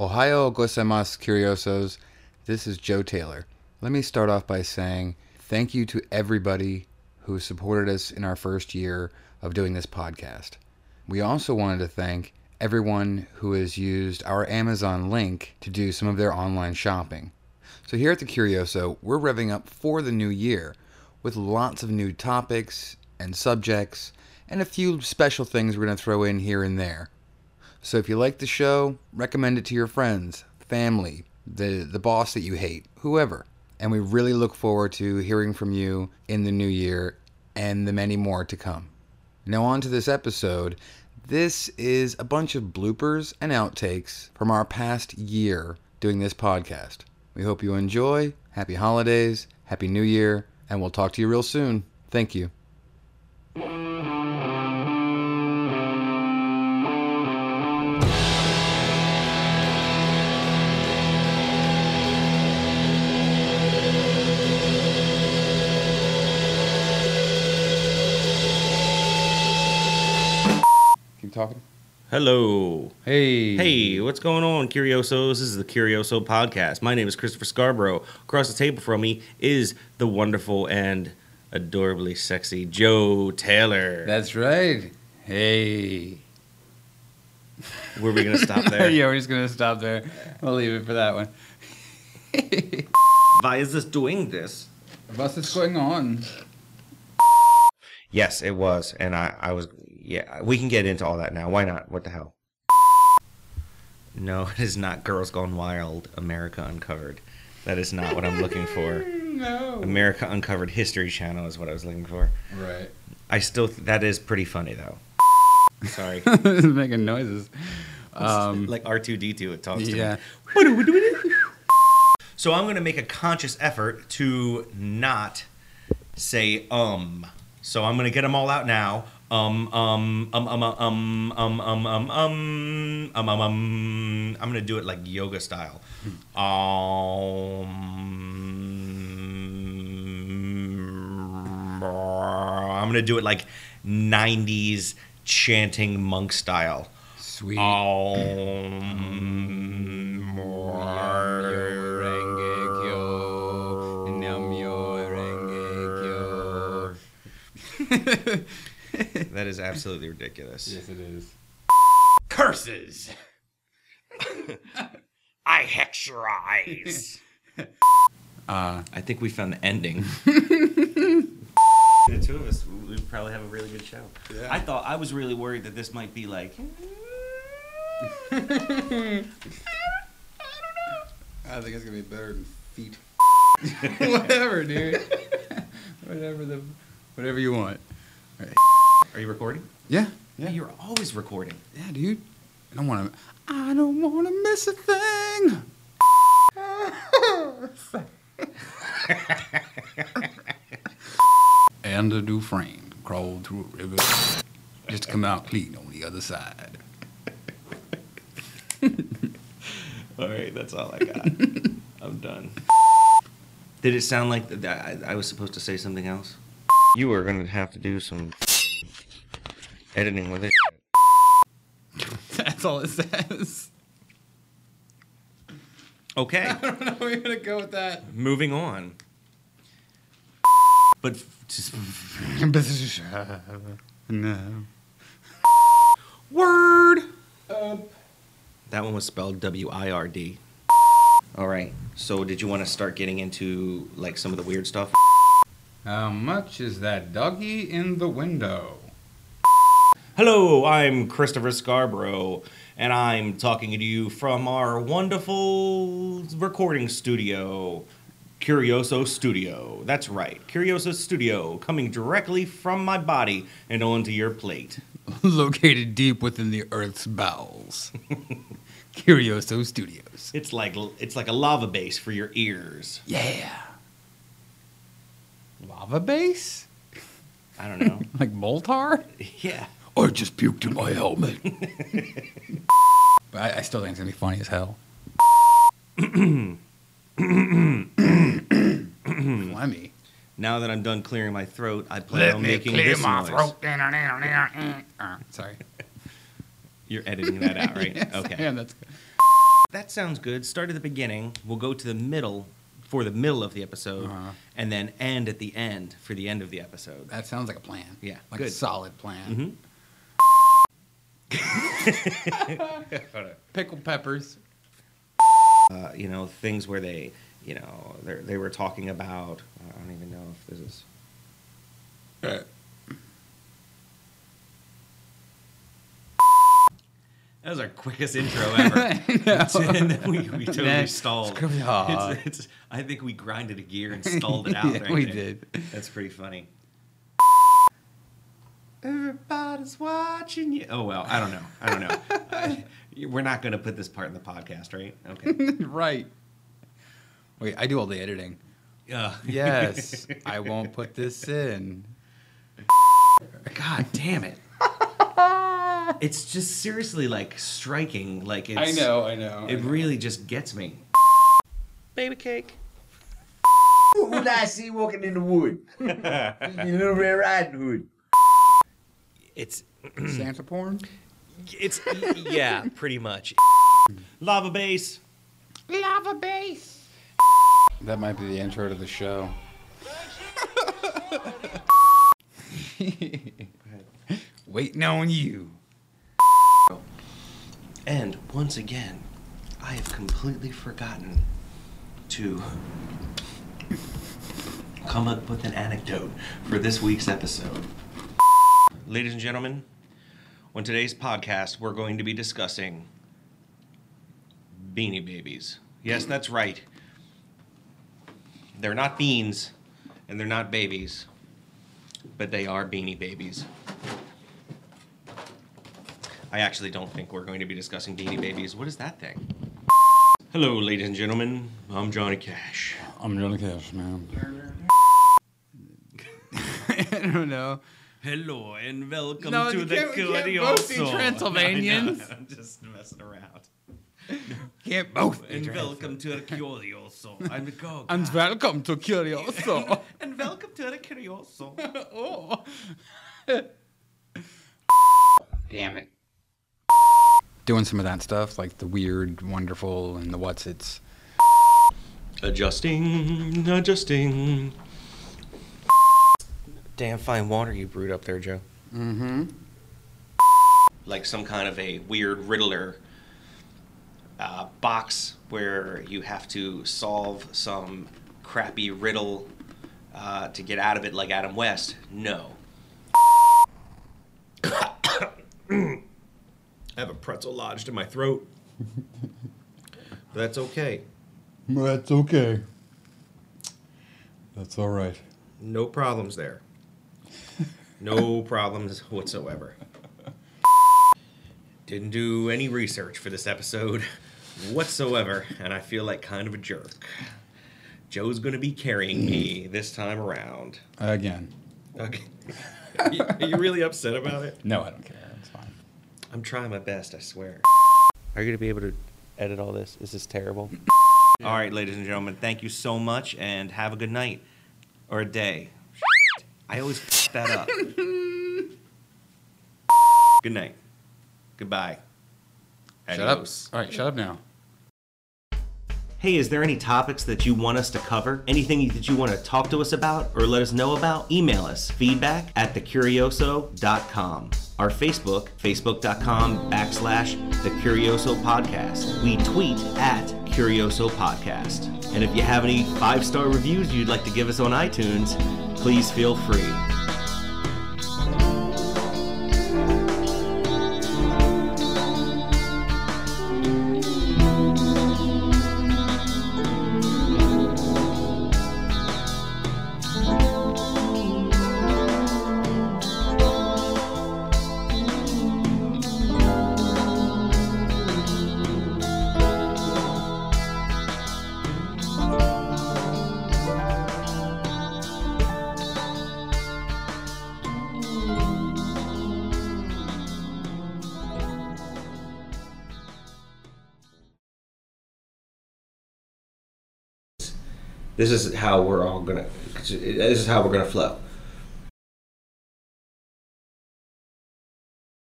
Ohio gozaimasu curiosos. This is Joe Taylor. Let me start off by saying thank you to everybody who supported us in our first year of doing this podcast. We also wanted to thank everyone who has used our Amazon link to do some of their online shopping. So, here at the Curioso, we're revving up for the new year with lots of new topics and subjects and a few special things we're going to throw in here and there. So, if you like the show, recommend it to your friends, family, the, the boss that you hate, whoever. And we really look forward to hearing from you in the new year and the many more to come. Now, on to this episode. This is a bunch of bloopers and outtakes from our past year doing this podcast. We hope you enjoy. Happy holidays, Happy New Year, and we'll talk to you real soon. Thank you. Talking. Hello. Hey. Hey, what's going on, Curiosos? This is the Curioso Podcast. My name is Christopher Scarborough. Across the table from me is the wonderful and adorably sexy Joe Taylor. That's right. Hey. Were we going to stop there? yeah, we're just gonna stop there. We'll leave it for that one. Why is this doing this? What's is going on? Yes, it was. And I, I was, yeah, we can get into all that now. Why not? What the hell? No, it is not Girls Gone Wild, America Uncovered. That is not what I'm looking for. No. America Uncovered History Channel is what I was looking for. Right. I still that is pretty funny though. Sorry, Making noises. Um, like R two D two it talks to yeah. me. So I'm gonna make a conscious effort to not say um. So I'm gonna get them all out now. Um um um um um um um um um um um um. I'm gonna do it like yoga style. Um. I'm gonna do it like '90s chanting monk style. Sweet. That is absolutely ridiculous. Yes, it is. Curses! I hex your eyes. Uh, I think we found the ending. the two of us, we'd probably have a really good show. Yeah. I thought I was really worried that this might be like. I don't, I, don't I think it's gonna be better than feet. whatever, dude. whatever the, whatever you want. Are you recording? Yeah. Yeah, you're always recording. Yeah, dude. I don't want to. I don't want to miss a thing. Andy Dufresne crawled through a river just to come out clean on the other side. All right, that's all I got. I'm done. Did it sound like th- that I, I was supposed to say something else? You were gonna have to do some editing with it. That's all it says. Okay, I don't know where you're gonna go with that. moving on. But f- just no. word. Um. That one was spelled W I R D. All right. So, did you want to start getting into like some of the weird stuff? How much is that doggy in the window? Hello, I'm Christopher Scarborough, and I'm talking to you from our wonderful recording studio, Curioso Studio. That's right, Curioso Studio, coming directly from my body and onto your plate. Located deep within the Earth's bowels. Curioso Studios. It's like it's like a lava base for your ears. Yeah. Lava base? I don't know. Like Moltar? yeah. I just puked in my helmet. but I, I still think it's gonna be funny as hell. Flemmy. Now that I'm done clearing my throat, I plan on making this noise. Uh, sorry. You're editing that out, right? Yes, okay. am. That's good. That sounds good. Start at the beginning. We'll go to the middle for the middle of the episode, Uh-huh. and then end at the end for the end of the episode. That sounds like a plan. Yeah, Like a good. solid plan. Mhm. Pickled peppers. uh, you know, things where they, you know, they they were talking about. I don't even know if this is. That was our quickest intro ever. and then we, we totally Next. stalled. It's gonna be hard. It's, it's, I think we grinded a gear and stalled it out. Yeah, right we there. did. That's pretty funny. Everybody's watching you. Oh well, I don't know. I don't know. I- we're not going to put this part in the podcast, right? Okay. right. Wait, I do all the editing. Yeah. Yes, I won't put this in. God damn it. It's just seriously like striking. Like it's, I know, I know. I It know. really just gets me. Baby cake. Who did I see walking in the wood? Your little Red Riding Hood. It's Santa porn. it's yeah, pretty much. Lava base. Lava base. That might be the intro to the show. Waiting on you. And once again, I have completely forgotten to come up with an anecdote for this week's episode. Ladies and gentlemen, on today's podcast, we're going to be discussing beanie babies. Yes, that's right. They're not beans and they're not babies, but they are beanie babies. I actually don't think we're going to be discussing Beanie Babies. What is that thing? Hello, ladies and gentlemen. I'm Johnny Cash. I'm Johnny Cash, man. I don't know. Hello and welcome No, to the can't- we can't both be Curioso. Transylvanians. I know, I'm just messing around. Can't both. be And trans- welcome to the Curioso. I'm the go. And welcome to Curioso. and welcome to the Curioso. oh. Damn it. Doing some of that stuff, like the weird, wonderful, and the what's its. Adjusting, adjusting. Damn fine water you brewed up there, Joe. Mm-hmm. like some kind of a weird Riddler uh, box where you have to solve some crappy riddle uh, to get out of it, like Adam West. No. I have a pretzel lodged in my throat. but That's okay. That's okay. That's all right. No problems there. No problems whatsoever. Didn't do any research for this episode whatsoever, and I feel like kind of a jerk. Joe's gonna be carrying me this time around. Again. Okay. Are you, are you really upset about it? No, I don't care. It's fine. I'm trying my best, I swear. Are you gonna be able to edit all this? Is this terrible? All right, ladies and gentlemen, thank you so much, and have a good night or a day. I always f- that up. good night. Goodbye. Shut up. All right, shut up now. Hey, is there any topics that you want us to cover? Anything that you want to talk to us about or let us know about? Email us feedback at thecurioso.com. Our Facebook, facebook.com backslash the Curioso Podcast. We tweet at Curioso Podcast. And if you have any five star reviews you'd like to give us on iTunes, please feel free. This is how we're all gonna. This is how we're gonna flow.